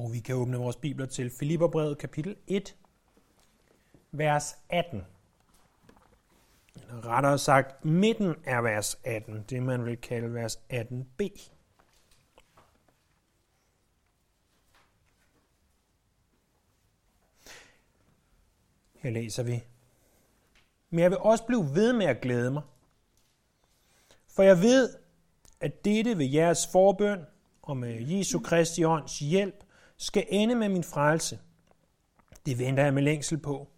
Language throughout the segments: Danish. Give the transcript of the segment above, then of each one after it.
Og vi kan åbne vores bibler til Filipperbrevet kapitel 1, vers 18. Eller rettere sagt, midten af vers 18, det man vil kalde vers 18b. Her læser vi. Men jeg vil også blive ved med at glæde mig. For jeg ved, at dette ved jeres forbøn og med Jesu Kristi ånds hjælp skal ende med min frelse. Det venter jeg med længsel på.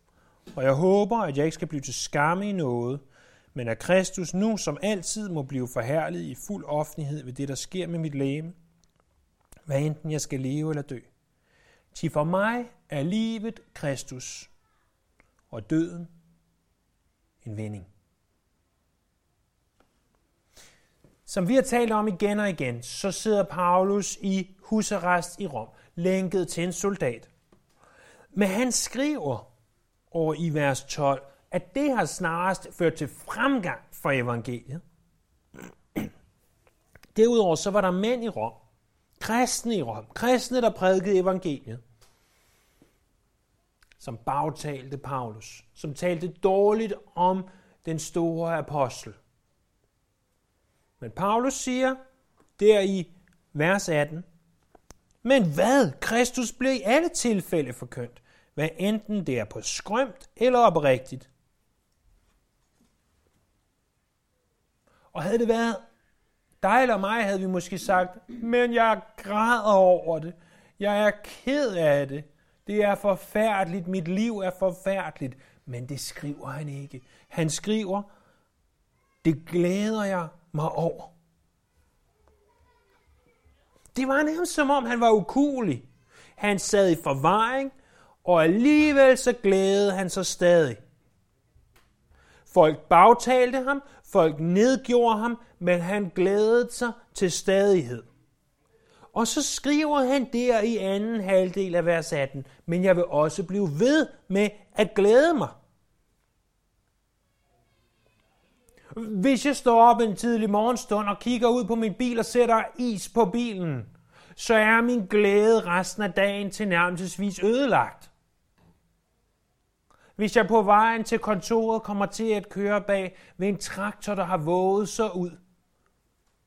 Og jeg håber, at jeg ikke skal blive til skamme i noget, men at Kristus nu som altid må blive forherliget i fuld offentlighed ved det, der sker med mit læme, hvad enten jeg skal leve eller dø. Til for mig er livet Kristus, og døden en vending. Som vi har talt om igen og igen, så sidder Paulus i husarrest i Rom, lænket til en soldat. Men han skriver over i vers 12, at det har snarest ført til fremgang for evangeliet. Derudover så var der mænd i Rom, kristne i Rom, kristne, der prædikede evangeliet, som bagtalte Paulus, som talte dårligt om den store apostel. Men Paulus siger der i vers 18, men hvad? Kristus blev i alle tilfælde forkyndt, hvad enten det er på skrømt eller oprigtigt. Og havde det været dig eller mig, havde vi måske sagt, men jeg græder over det. Jeg er ked af det. Det er forfærdeligt. Mit liv er forfærdeligt. Men det skriver han ikke. Han skriver, det glæder jeg mig over. Det var nærmest som om, han var ukulig. Han sad i forvaring, og alligevel så glædede han sig stadig. Folk bagtalte ham, folk nedgjorde ham, men han glædede sig til stadighed. Og så skriver han der i anden halvdel af vers 18, men jeg vil også blive ved med at glæde mig. Hvis jeg står op en tidlig morgenstund og kigger ud på min bil og sætter is på bilen, så er min glæde resten af dagen tilnærmelsesvis ødelagt. Hvis jeg på vejen til kontoret kommer til at køre bag ved en traktor, der har våget sig ud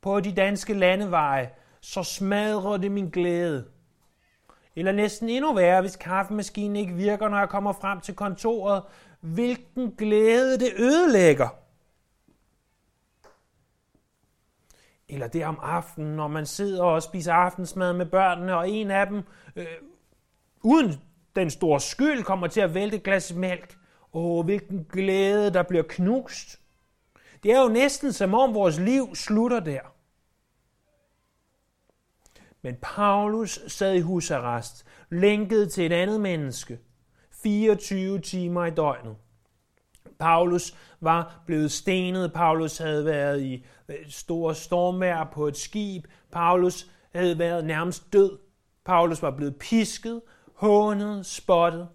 på de danske landeveje, så smadrer det min glæde. Eller næsten endnu værre, hvis kaffemaskinen ikke virker, når jeg kommer frem til kontoret. Hvilken glæde det ødelægger. Eller det om aftenen, når man sidder og spiser aftensmad med børnene, og en af dem, øh, uden den store skyld, kommer til at vælte et glas mælk. Åh, hvilken glæde, der bliver knust. Det er jo næsten som om vores liv slutter der. Men Paulus sad i husarrest, lænket til et andet menneske, 24 timer i døgnet. Paulus var blevet stenet, Paulus havde været i øh, store stormvær på et skib, Paulus havde været nærmest død, Paulus var blevet pisket, hånet, spottet,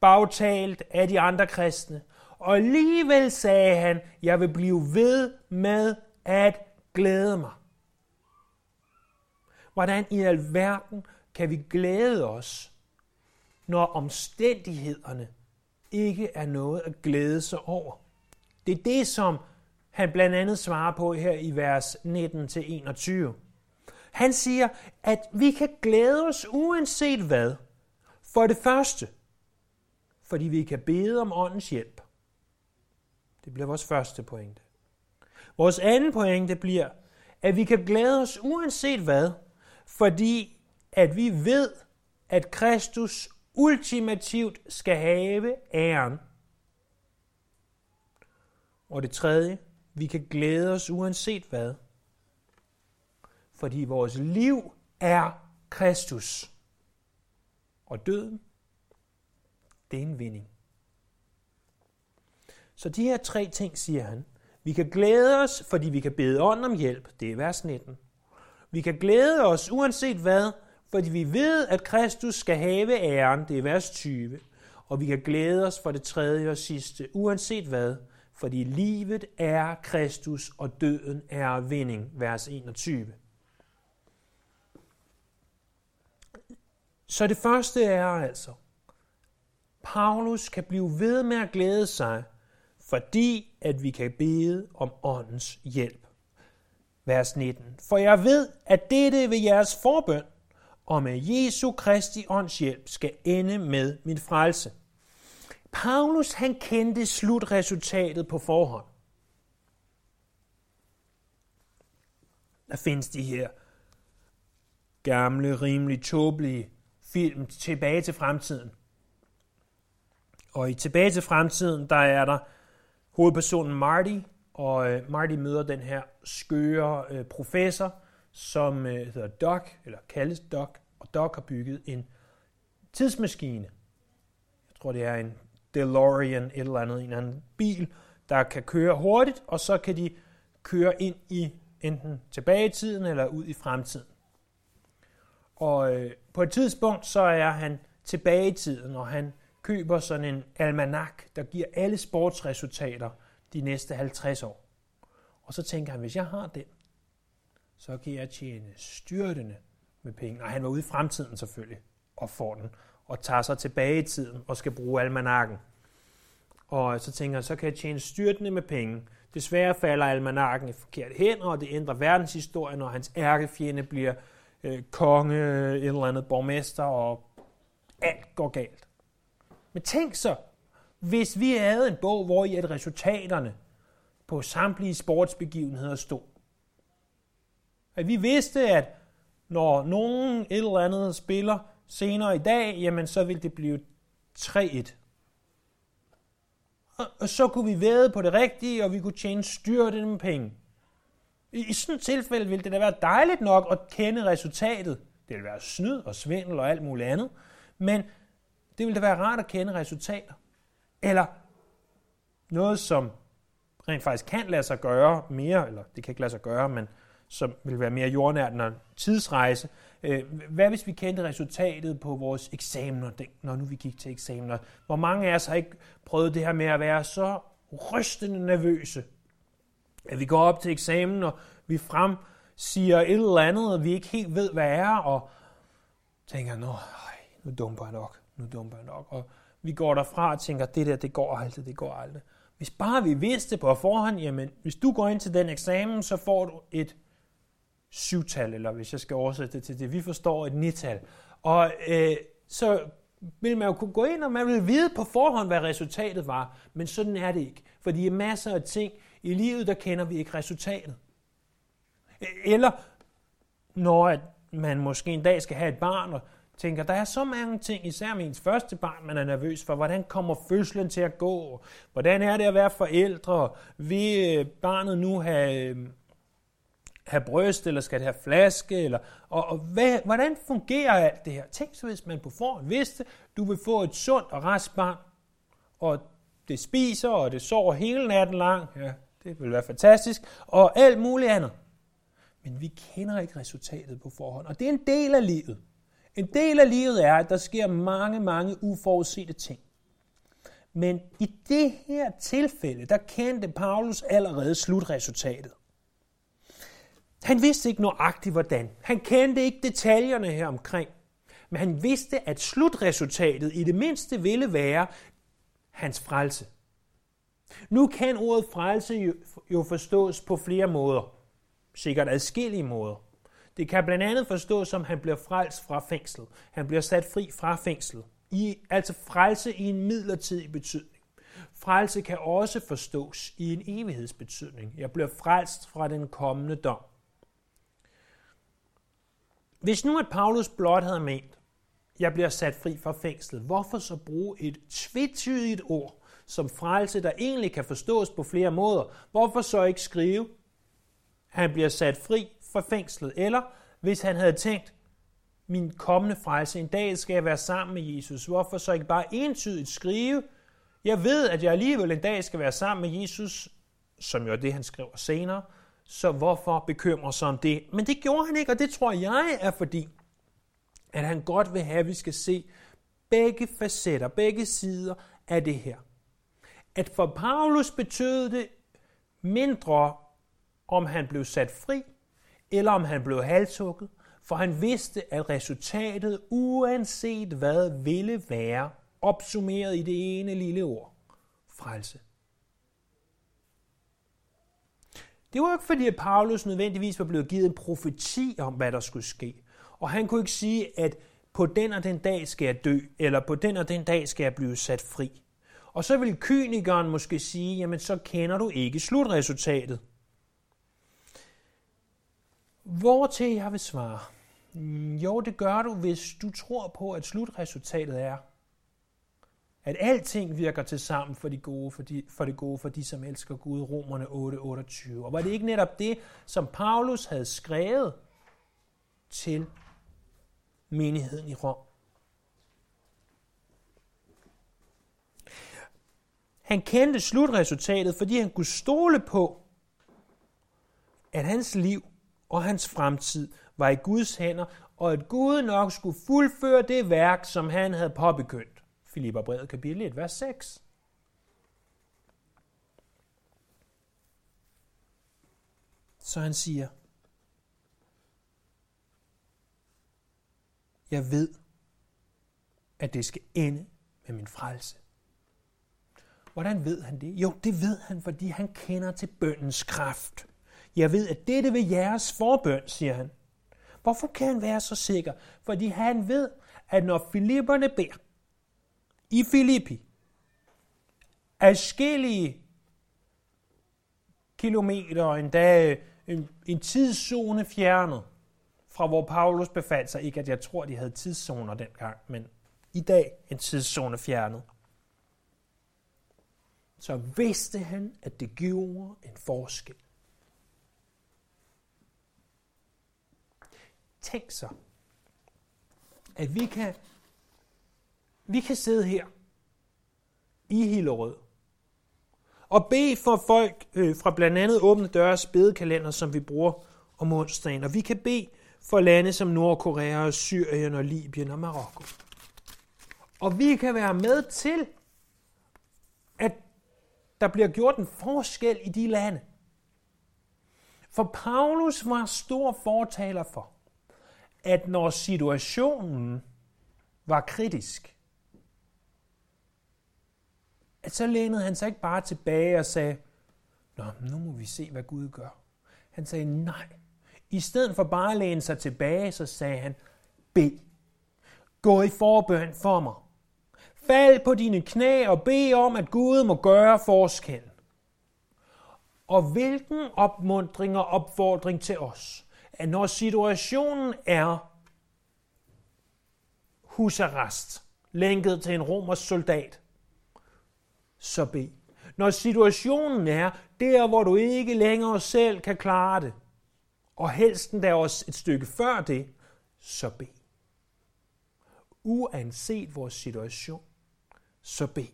bagtalt af de andre kristne. Og alligevel sagde han, jeg vil blive ved med at glæde mig. Hvordan i alverden kan vi glæde os, når omstændighederne ikke er noget at glæde sig over? Det er det, som han blandt andet svarer på her i vers 19-21. Han siger, at vi kan glæde os uanset hvad. For det første, fordi vi kan bede om åndens hjælp. Det bliver vores første pointe. Vores anden pointe bliver, at vi kan glæde os uanset hvad, fordi at vi ved, at Kristus ultimativt skal have æren. Og det tredje, vi kan glæde os uanset hvad, fordi vores liv er Kristus. Og døden, det er en vinding. Så de her tre ting, siger han. Vi kan glæde os, fordi vi kan bede ånden om hjælp. Det er vers 19. Vi kan glæde os uanset hvad, fordi vi ved, at Kristus skal have æren. Det er vers 20. Og vi kan glæde os for det tredje og sidste, uanset hvad, fordi livet er Kristus, og døden er vinding. Vers 21. Så det første er altså, Paulus kan blive ved med at glæde sig, fordi at vi kan bede om åndens hjælp. Vers 19. For jeg ved, at dette ved jeres forbøn og med Jesu Kristi ånds hjælp skal ende med min frelse. Paulus han kendte slutresultatet på forhånd. Der findes de her gamle, rimelig tåbelige film tilbage til fremtiden. Og i Tilbage til fremtiden, der er der hovedpersonen Marty, og øh, Marty møder den her skøre øh, professor, som øh, hedder Doc, eller kaldes Doc, og Doc har bygget en tidsmaskine. Jeg tror, det er en DeLorean, et eller andet, en eller anden bil, der kan køre hurtigt, og så kan de køre ind i enten tilbage i tiden eller ud i fremtiden. Og øh, på et tidspunkt, så er han tilbage i tiden, og han køber sådan en almanak, der giver alle sportsresultater de næste 50 år. Og så tænker han, hvis jeg har den, så kan jeg tjene styrtende med penge. Og han var ude i fremtiden selvfølgelig, og får den, og tager sig tilbage i tiden, og skal bruge almanakken. Og så tænker jeg, så kan jeg tjene styrtende med penge. Desværre falder almanakken i forkert hænder, og det ændrer verdenshistorien, og hans ærkefjende bliver øh, konge, et eller andet borgmester, og alt går galt. Men tænk så, hvis vi havde en bog, hvor i at resultaterne på samtlige sportsbegivenheder stod. At vi vidste, at når nogen et eller andet spiller senere i dag, jamen så vil det blive 3-1. Og så kunne vi væde på det rigtige, og vi kunne tjene styrte med penge. I sådan et tilfælde ville det da være dejligt nok at kende resultatet. Det ville være snyd og svindel og alt muligt andet. Men det ville da være rart at kende resultater. Eller noget, som rent faktisk kan lade sig gøre mere, eller det kan ikke lade sig gøre, men som vil være mere jordnært når tidsrejse. Øh, hvad hvis vi kendte resultatet på vores eksamener, når nu vi gik til eksamener? Hvor mange af os har ikke prøvet det her med at være så rystende nervøse, at vi går op til eksamen, og vi frem siger et eller andet, og vi ikke helt ved, hvad er, og tænker, nå, nu dumper jeg nok, nu dumper jeg nok. Og vi går derfra og tænker, det der, det går aldrig, det går aldrig. Hvis bare vi vidste på forhånd, jamen, hvis du går ind til den eksamen, så får du et syvtal, eller hvis jeg skal oversætte det til det, vi forstår et nital. Og øh, så vil man jo kunne gå ind, og man vil vide på forhånd, hvad resultatet var. Men sådan er det ikke. For i er masser af ting i livet, der kender vi ikke resultatet. Eller når man måske en dag skal have et barn, og tænker, der er så mange ting, især med ens første barn, man er nervøs for. Hvordan kommer fødslen til at gå? Hvordan er det at være forældre? Vil øh, barnet nu have, øh, have bryst, eller skal det have flaske? Eller, og, og hvad, hvordan fungerer alt det her? Tænk så, hvis man på forhånd vidste, du vil få et sundt og rask barn, og det spiser, og det sover hele natten lang. Ja, det vil være fantastisk. Og alt muligt andet. Men vi kender ikke resultatet på forhånd, og det er en del af livet. En del af livet er, at der sker mange, mange uforudsete ting. Men i det her tilfælde, der kendte Paulus allerede slutresultatet. Han vidste ikke nøjagtigt hvordan. Han kendte ikke detaljerne her omkring. Men han vidste, at slutresultatet i det mindste ville være hans frelse. Nu kan ordet frelse jo forstås på flere måder. Sikkert adskillige måder. Det kan blandt andet forstås som, at han bliver frelst fra fængsel. Han bliver sat fri fra fængsel. I, altså frelse i en midlertidig betydning. Frelse kan også forstås i en evighedsbetydning. Jeg bliver frelst fra den kommende dom. Hvis nu at Paulus blot havde ment, jeg bliver sat fri fra fængslet, hvorfor så bruge et tvetydigt ord som frelse, der egentlig kan forstås på flere måder? Hvorfor så ikke skrive, han bliver sat fri fra fængslet. Eller hvis han havde tænkt, min kommende frelse, en dag skal jeg være sammen med Jesus. Hvorfor så ikke bare entydigt skrive, jeg ved, at jeg alligevel en dag skal være sammen med Jesus, som jo er det, han skriver senere, så hvorfor bekymre sig om det? Men det gjorde han ikke, og det tror jeg er fordi, at han godt vil have, at vi skal se begge facetter, begge sider af det her. At for Paulus betød det mindre, om han blev sat fri, eller om han blev halshugget. For han vidste, at resultatet, uanset hvad, ville være opsummeret i det ene lille ord. Frelse. Det var ikke fordi, at Paulus nødvendigvis var blevet givet en profeti om, hvad der skulle ske. Og han kunne ikke sige, at på den og den dag skal jeg dø, eller på den og den dag skal jeg blive sat fri. Og så vil kynikeren måske sige, jamen så kender du ikke slutresultatet. Hvor til jeg vil svare? Mm, jo, det gør du, hvis du tror på, at slutresultatet er, at alting virker til sammen for, de gode, for, de, for det gode for de, som elsker Gud, Romerne 8:28. Og var det ikke netop det, som Paulus havde skrevet til menigheden i Rom? Han kendte slutresultatet, fordi han kunne stole på, at hans liv og hans fremtid var i Guds hænder, og at Gud nok skulle fuldføre det værk, som han havde påbegyndt. Filipperbrevet kapitel 1, vers 6. Så han siger, jeg ved, at det skal ende med min frelse. Hvordan ved han det? Jo, det ved han, fordi han kender til bøndens kraft. Jeg ved, at dette vil jeres forbøn, siger han. Hvorfor kan han være så sikker? Fordi han ved, at når Filipperne beder i Filippi, afskillige kilometer, endda øh, en, en tidszone fjernet fra hvor Paulus befandt sig. Ikke at jeg tror, de havde tidszoner dengang, men i dag en tidszone fjernet så vidste han, at det gjorde en forskel. Tænk så, at vi kan, vi kan sidde her i Hillerød og bede for folk øh, fra blandt andet Åbne Døres bedekalender, som vi bruger om onsdagen. Og vi kan bede for lande som Nordkorea, Syrien og Libyen og Marokko. Og vi kan være med til at der bliver gjort en forskel i de lande. For Paulus var stor fortaler for, at når situationen var kritisk, at så lænede han sig ikke bare tilbage og sagde, Nå, nu må vi se, hvad Gud gør. Han sagde nej. I stedet for bare at læne sig tilbage, så sagde han, bed. Gå i forbøn for mig. Fald på dine knæ og bed om, at Gud må gøre forskel. Og hvilken opmundring og opfordring til os, at når situationen er husarrest, lænket til en romersk soldat, så bed. Når situationen er der, hvor du ikke længere selv kan klare det, og helst der også et stykke før det, så bed. Uanset vores situation, så bed.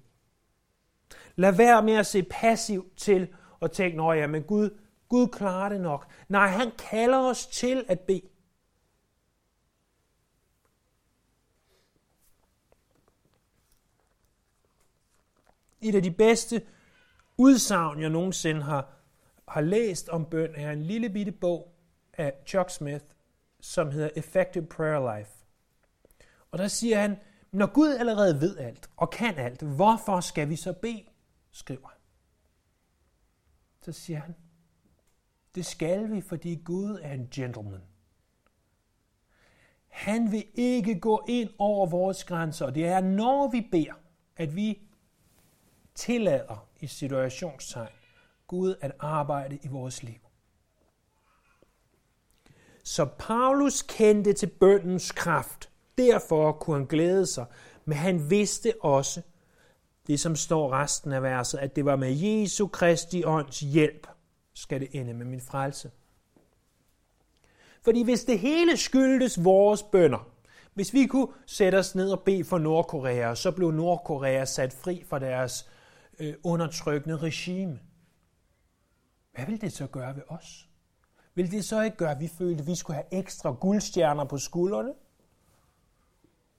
Lad være med at se passivt til og tænke, nå ja, men Gud, Gud klarer det nok. Nej, han kalder os til at bede. Et af de bedste udsagn, jeg nogensinde har, har læst om bøn, er en lille bitte bog af Chuck Smith, som hedder Effective Prayer Life. Og der siger han, når Gud allerede ved alt og kan alt, hvorfor skal vi så bede, skriver han. Så siger han, det skal vi, fordi Gud er en gentleman. Han vil ikke gå ind over vores grænser. Det er, når vi beder, at vi tillader i situationstegn Gud at arbejde i vores liv. Så Paulus kendte til bøndens kraft. Derfor kunne han glæde sig, men han vidste også, det som står resten af verset, at det var med Jesu Kristi ånds hjælp, skal det ende med min frelse. Fordi hvis det hele skyldtes vores bønder, hvis vi kunne sætte os ned og bede for Nordkorea, så blev Nordkorea sat fri fra deres øh, undertrykkende regime. Hvad vil det så gøre ved os? Vil det så ikke gøre, at vi følte, at vi skulle have ekstra guldstjerner på skuldrene?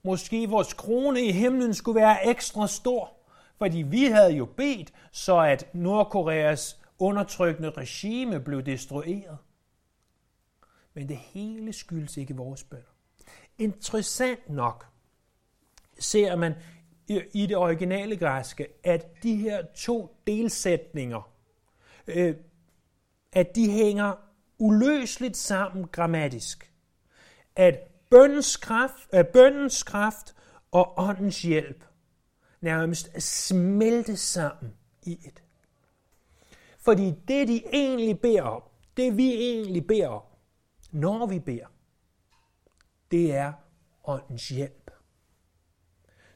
Måske vores krone i himlen skulle være ekstra stor, fordi vi havde jo bedt, så at Nordkoreas undertrykkende regime blev destrueret. Men det hele skyldes ikke vores bønder. Interessant nok ser man i det originale græske, at de her to delsætninger, øh, at de hænger uløseligt sammen grammatisk. At bøndens kraft, øh, bøndens kraft og åndens hjælp nærmest smelte sammen i et. Fordi det, de egentlig beder om, det vi egentlig beder om, når vi beder, det er åndens hjælp.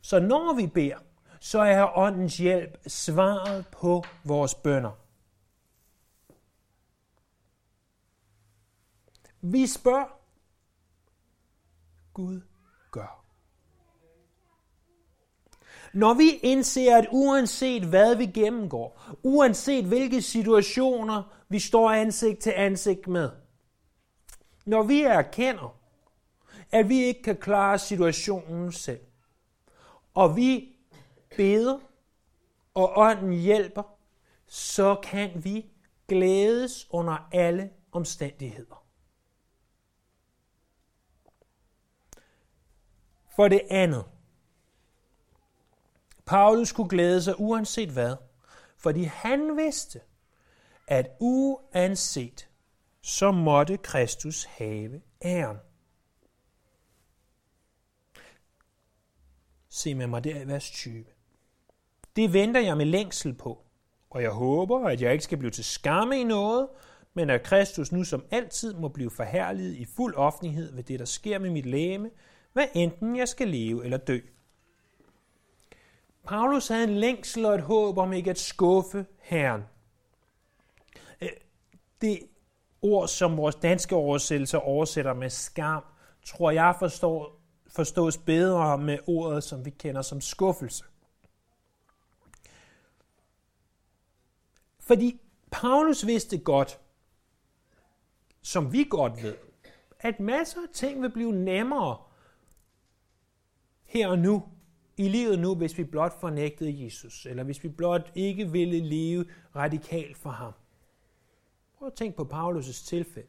Så når vi beder, så er åndens hjælp svaret på vores bønder. Vi spørger, Gud gør. Når vi indser, at uanset hvad vi gennemgår, uanset hvilke situationer vi står ansigt til ansigt med, når vi erkender, at vi ikke kan klare situationen selv, og vi beder, og ånden hjælper, så kan vi glædes under alle omstændigheder. For det andet, Paulus kunne glæde sig uanset hvad, fordi han vidste, at uanset så måtte Kristus have æren. Se med mig der i vers 20. Det venter jeg med længsel på, og jeg håber, at jeg ikke skal blive til skamme i noget, men at Kristus nu som altid må blive forherliget i fuld offentlighed ved det, der sker med mit læme, hvad enten jeg skal leve eller dø. Paulus havde en længsel og et håb om ikke at skuffe Herren. Øh, det ord, som vores danske oversættelse oversætter med skam, tror jeg forstår, forstås bedre med ordet, som vi kender som skuffelse. Fordi Paulus vidste godt, som vi godt ved, at masser af ting vil blive nemmere her og nu, i livet nu, hvis vi blot fornægtede Jesus, eller hvis vi blot ikke ville leve radikalt for ham. Prøv at tænke på Paulus' tilfælde.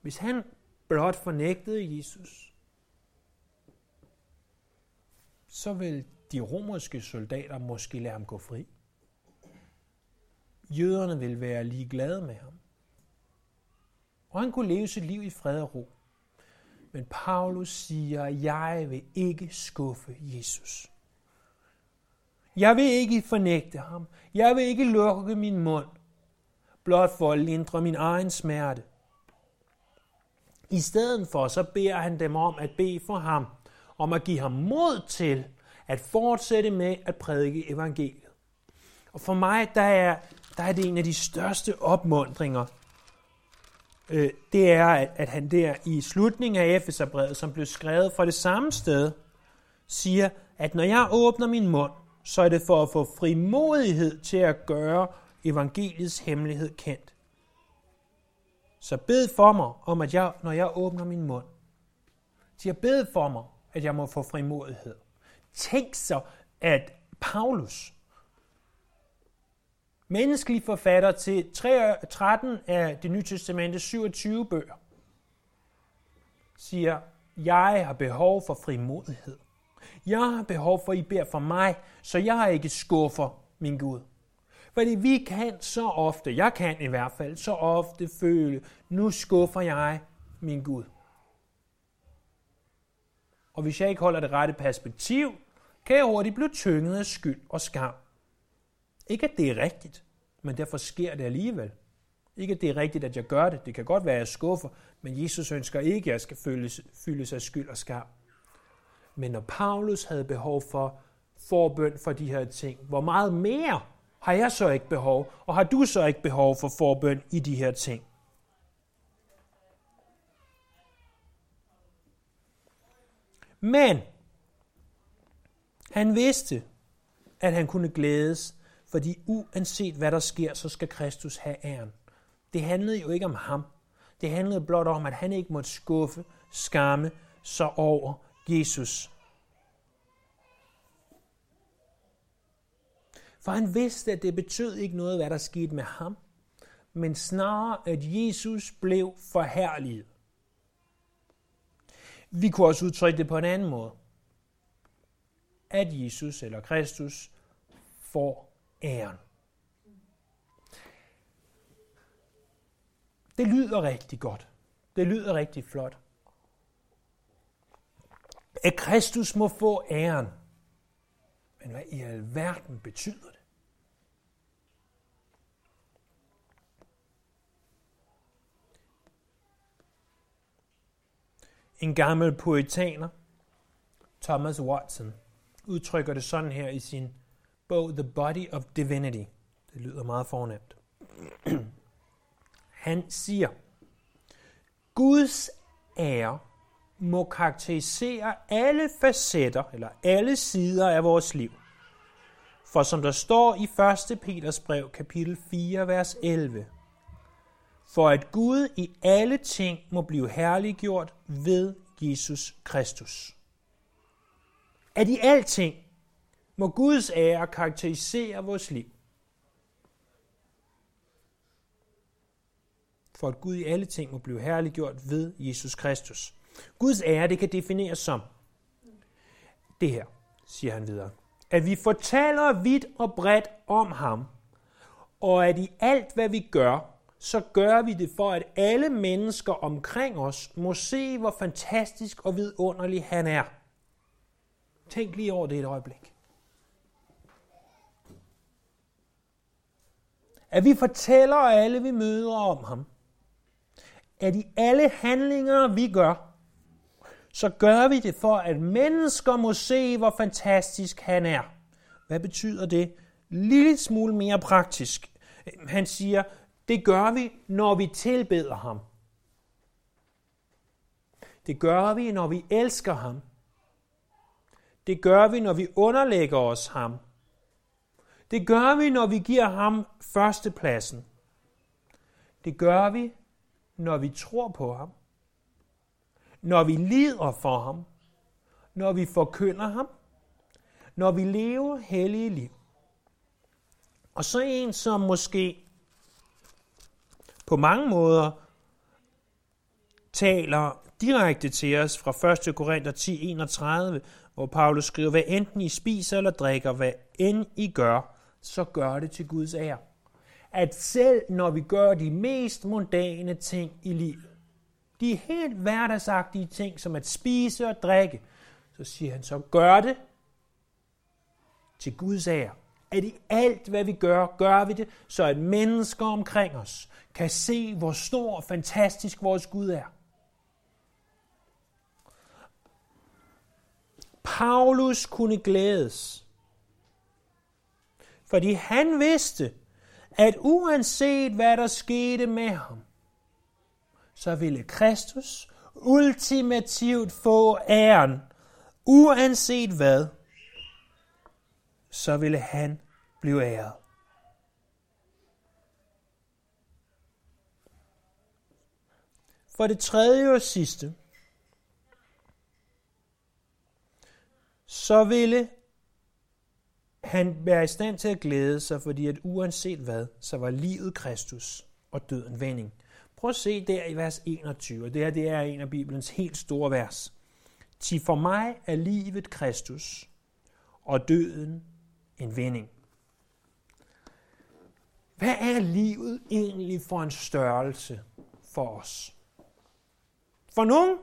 Hvis han blot fornægtede Jesus, så vil de romerske soldater måske lade ham gå fri. Jøderne vil være lige glade med ham. Og han kunne leve sit liv i fred og ro. Men Paulus siger, jeg vil ikke skuffe Jesus. Jeg vil ikke fornægte ham. Jeg vil ikke lukke min mund, blot for at lindre min egen smerte. I stedet for, så beder han dem om at bede for ham, om at give ham mod til at fortsætte med at prædike evangeliet. Og for mig, der er, der er det en af de største opmundringer, øh, det er, at, at han der i slutningen af Efeserbrevet, som blev skrevet fra det samme sted, siger, at når jeg åbner min mund, så er det for at få frimodighed til at gøre evangeliets hemmelighed kendt. Så bed for mig om, at jeg, når jeg åbner min mund, siger bed for mig, at jeg må få frimodighed. Tænk så, at Paulus, menneskelig forfatter til 13 af det nye testamente 27 bøger, siger, jeg har behov for frimodighed. Jeg har behov for, at I beder for mig, så jeg ikke skuffer min Gud. Fordi vi kan så ofte, jeg kan i hvert fald, så ofte føle, nu skuffer jeg min Gud. Og hvis jeg ikke holder det rette perspektiv, kan jeg hurtigt blive tynget af skyld og skam. Ikke at det er rigtigt, men derfor sker det alligevel. Ikke at det er rigtigt, at jeg gør det. Det kan godt være, at jeg skuffer, men Jesus ønsker ikke, at jeg skal fyldes, fyldes af skyld og skam. Men når Paulus havde behov for forbøn for de her ting, hvor meget mere har jeg så ikke behov, og har du så ikke behov for forbøn i de her ting? Men han vidste, at han kunne glædes, fordi uanset hvad der sker, så skal Kristus have æren. Det handlede jo ikke om ham. Det handlede blot om, at han ikke måtte skuffe, skamme så over Jesus. For han vidste, at det betød ikke noget, hvad der skete med ham, men snarere at Jesus blev forherliget. Vi kunne også udtrykke det på en anden måde. At Jesus eller Kristus får æren. Det lyder rigtig godt. Det lyder rigtig flot. At Kristus må få æren. Men hvad i alverden betyder det? En gammel poetaner, Thomas Watson, udtrykker det sådan her i sin bog The Body of Divinity. Det lyder meget fornemt. Han siger, Guds ære må karakterisere alle facetter eller alle sider af vores liv. For som der står i 1. Peters brev, kapitel 4, vers 11, for at Gud i alle ting må blive herliggjort ved Jesus Kristus. At i alting må Guds ære karakterisere vores liv. For at Gud i alle ting må blive herliggjort ved Jesus Kristus. Guds ære, det kan defineres som det her, siger han videre. At vi fortæller vidt og bredt om ham, og at i alt, hvad vi gør, så gør vi det for, at alle mennesker omkring os må se, hvor fantastisk og vidunderlig han er. Tænk lige over det et øjeblik. At vi fortæller alle, vi møder om ham. At i alle handlinger, vi gør, så gør vi det for, at mennesker må se, hvor fantastisk han er. Hvad betyder det? Lille smule mere praktisk. Han siger, det gør vi, når vi tilbeder ham. Det gør vi, når vi elsker ham. Det gør vi, når vi underlægger os ham. Det gør vi, når vi giver ham førstepladsen. Det gør vi, når vi tror på ham. Når vi lider for ham. Når vi forkynder ham. Når vi lever hellige liv. Og så en, som måske på mange måder taler direkte til os fra 1. Korinther 10, 31, hvor Paulus skriver, hvad enten I spiser eller drikker, hvad end I gør, så gør det til Guds ære. At selv når vi gør de mest mundane ting i livet, de helt hverdagsagtige ting, som at spise og drikke, så siger han så, gør det til Guds ære at i alt, hvad vi gør, gør vi det, så at mennesker omkring os kan se, hvor stor og fantastisk vores Gud er. Paulus kunne glædes, fordi han vidste, at uanset hvad der skete med ham, så ville Kristus ultimativt få æren, uanset hvad så ville han blive æret. For det tredje og sidste, så ville han være i stand til at glæde sig, fordi at uanset hvad, så var livet Kristus og døden vending. Prøv at se der i vers 21, og det her det er en af Bibelens helt store vers. Til for mig er livet Kristus, og døden en vending. Hvad er livet egentlig for en størrelse for os? For nogen,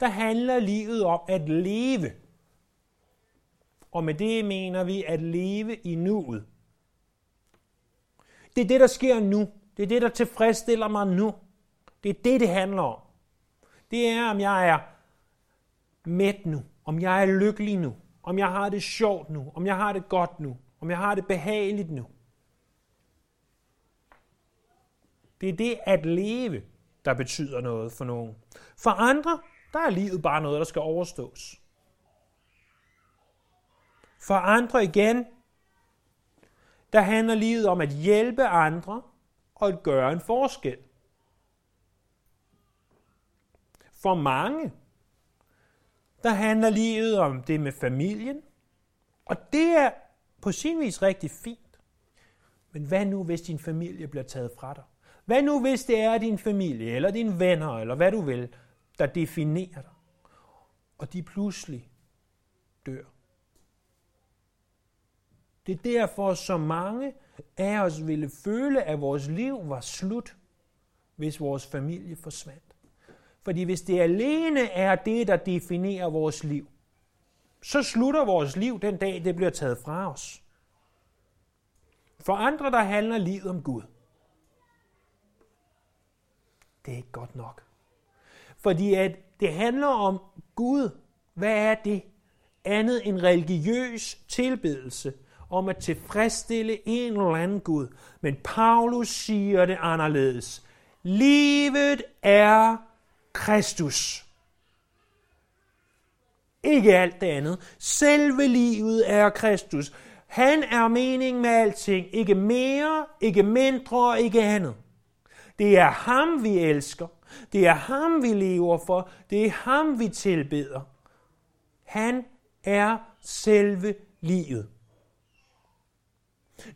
der handler livet om at leve. Og med det mener vi at leve i nuet. Det er det, der sker nu. Det er det, der tilfredsstiller mig nu. Det er det, det handler om. Det er, om jeg er mæt nu. Om jeg er lykkelig nu. Om jeg har det sjovt nu. Om jeg har det godt nu om jeg har det behageligt nu. Det er det at leve, der betyder noget for nogen. For andre, der er livet bare noget, der skal overstås. For andre igen, der handler livet om at hjælpe andre og at gøre en forskel. For mange, der handler livet om det med familien, og det er på sin vis rigtig fint. Men hvad nu, hvis din familie bliver taget fra dig? Hvad nu hvis det er din familie, eller dine venner, eller hvad du vil, der definerer dig, og de pludselig dør? Det er derfor, så mange af os ville føle, at vores liv var slut, hvis vores familie forsvandt. Fordi hvis det alene er det, der definerer vores liv, så slutter vores liv den dag, det bliver taget fra os. For andre, der handler livet om Gud. Det er ikke godt nok. Fordi at det handler om Gud. Hvad er det? Andet end religiøs tilbedelse om at tilfredsstille en eller anden Gud. Men Paulus siger det anderledes. Livet er Kristus. Ikke alt det andet. Selve livet er Kristus. Han er mening med alting. Ikke mere, ikke mindre, ikke andet. Det er ham, vi elsker. Det er ham, vi lever for. Det er ham, vi tilbeder. Han er selve livet.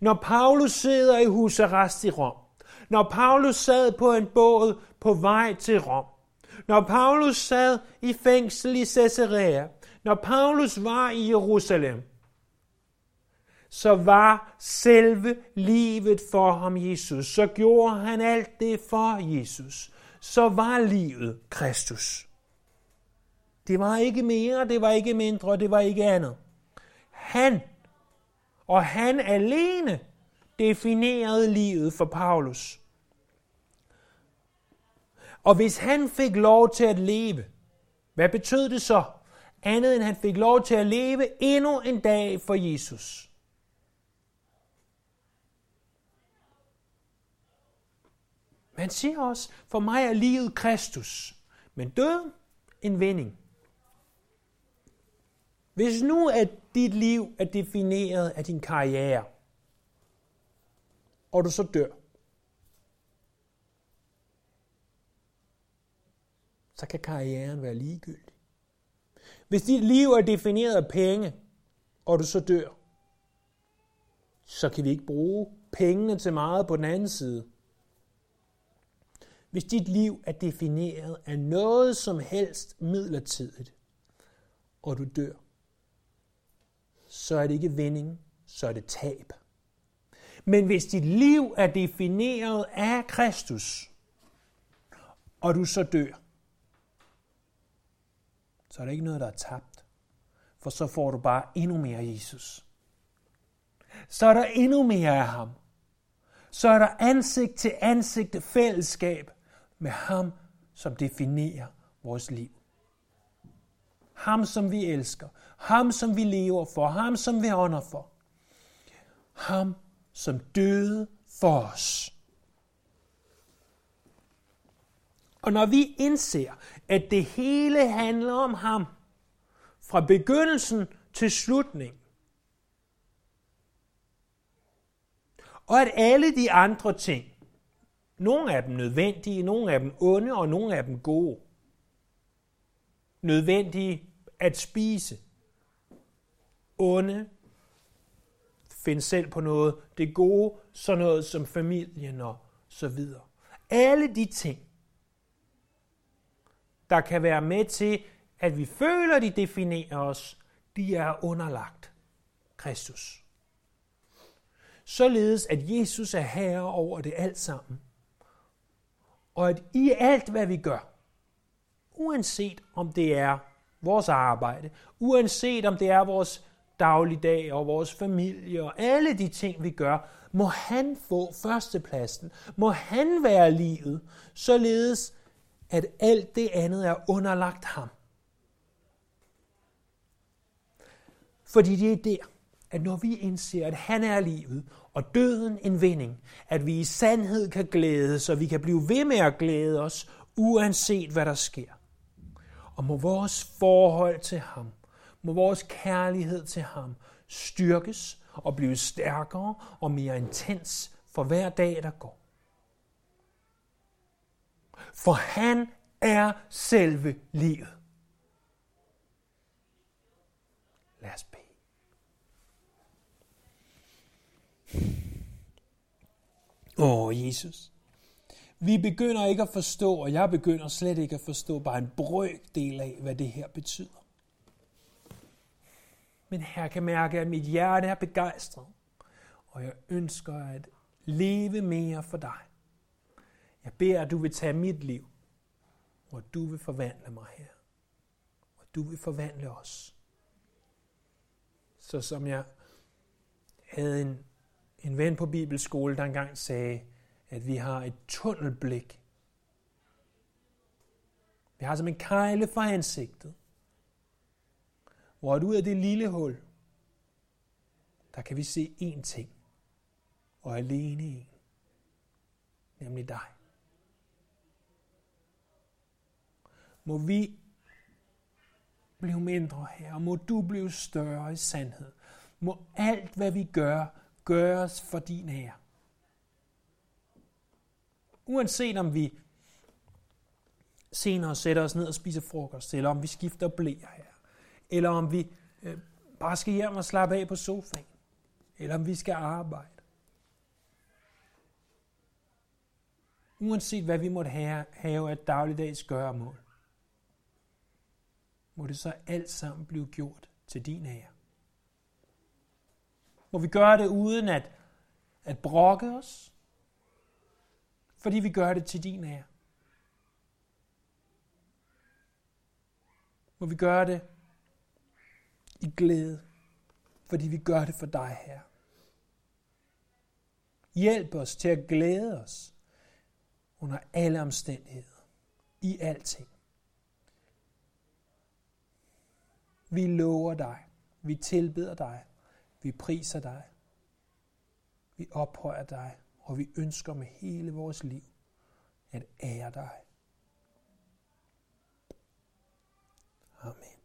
Når Paulus sidder i husarrest i Rom, når Paulus sad på en båd på vej til Rom, når Paulus sad i fængsel i Caesarea, når Paulus var i Jerusalem, så var selve livet for ham Jesus. Så gjorde han alt det for Jesus. Så var livet Kristus. Det var ikke mere, det var ikke mindre, det var ikke andet. Han og han alene definerede livet for Paulus. Og hvis han fik lov til at leve, hvad betød det så? Andet end han fik lov til at leve endnu en dag for Jesus. Man siger også, for mig er livet Kristus, men døden en vending. Hvis nu at dit liv er defineret af din karriere, og du så dør, så kan karrieren være ligegyldig. Hvis dit liv er defineret af penge, og du så dør, så kan vi ikke bruge pengene til meget på den anden side. Hvis dit liv er defineret af noget som helst midlertidigt, og du dør, så er det ikke vinding, så er det tab. Men hvis dit liv er defineret af Kristus, og du så dør, så er der ikke noget, der er tabt. For så får du bare endnu mere Jesus. Så er der endnu mere af ham. Så er der ansigt til ansigt fællesskab med ham, som definerer vores liv. Ham, som vi elsker. Ham, som vi lever for. Ham, som vi ånder for. Ham, som døde for os. Og når vi indser, at det hele handler om ham, fra begyndelsen til slutning, og at alle de andre ting, nogle af dem nødvendige, nogle af dem onde og nogle af dem gode, nødvendige at spise, onde, find selv på noget, det gode, sådan noget som familien og så videre. Alle de ting, der kan være med til, at vi føler, de definerer os, de er underlagt Kristus. Således at Jesus er herre over det alt sammen. Og at i alt, hvad vi gør, uanset om det er vores arbejde, uanset om det er vores dagligdag og vores familie og alle de ting, vi gør, må han få førstepladsen. Må han være livet, således at alt det andet er underlagt ham. Fordi det er der, at når vi indser, at han er livet, og døden en vinding, at vi i sandhed kan glæde så vi kan blive ved med at glæde os, uanset hvad der sker. Og må vores forhold til ham, må vores kærlighed til ham styrkes og blive stærkere og mere intens for hver dag, der går. For han er selve livet. Lad os bede. Åh, Jesus. Vi begynder ikke at forstå, og jeg begynder slet ikke at forstå bare en brøkdel af, hvad det her betyder. Men her kan mærke, at mit hjerte er begejstret, og jeg ønsker at leve mere for dig. Jeg beder, at du vil tage mit liv, og du vil forvandle mig her. Og du vil forvandle os. Så som jeg havde en, en ven på bibelskole, der engang sagde, at vi har et tunnelblik. Vi har som en kejle for ansigtet, hvor ud af det lille hul, der kan vi se én ting, og alene en, nemlig dig. Må vi blive mindre her, og må du blive større i sandhed. Må alt, hvad vi gør, gøres for din ære. Uanset om vi senere sætter os ned og spiser frokost, eller om vi skifter blæer her, eller om vi øh, bare skal hjem og slappe af på sofaen, eller om vi skal arbejde. Uanset hvad vi måtte have, have af dagligdags gøremål, må det så alt sammen blive gjort til din ære. Må vi gøre det uden at, at brokke os, fordi vi gør det til din ære. Må vi gøre det i glæde, fordi vi gør det for dig, her. Hjælp os til at glæde os under alle omstændigheder, i alting. Vi lover dig, vi tilbeder dig, vi priser dig, vi ophøjer dig, og vi ønsker med hele vores liv at ære dig. Amen.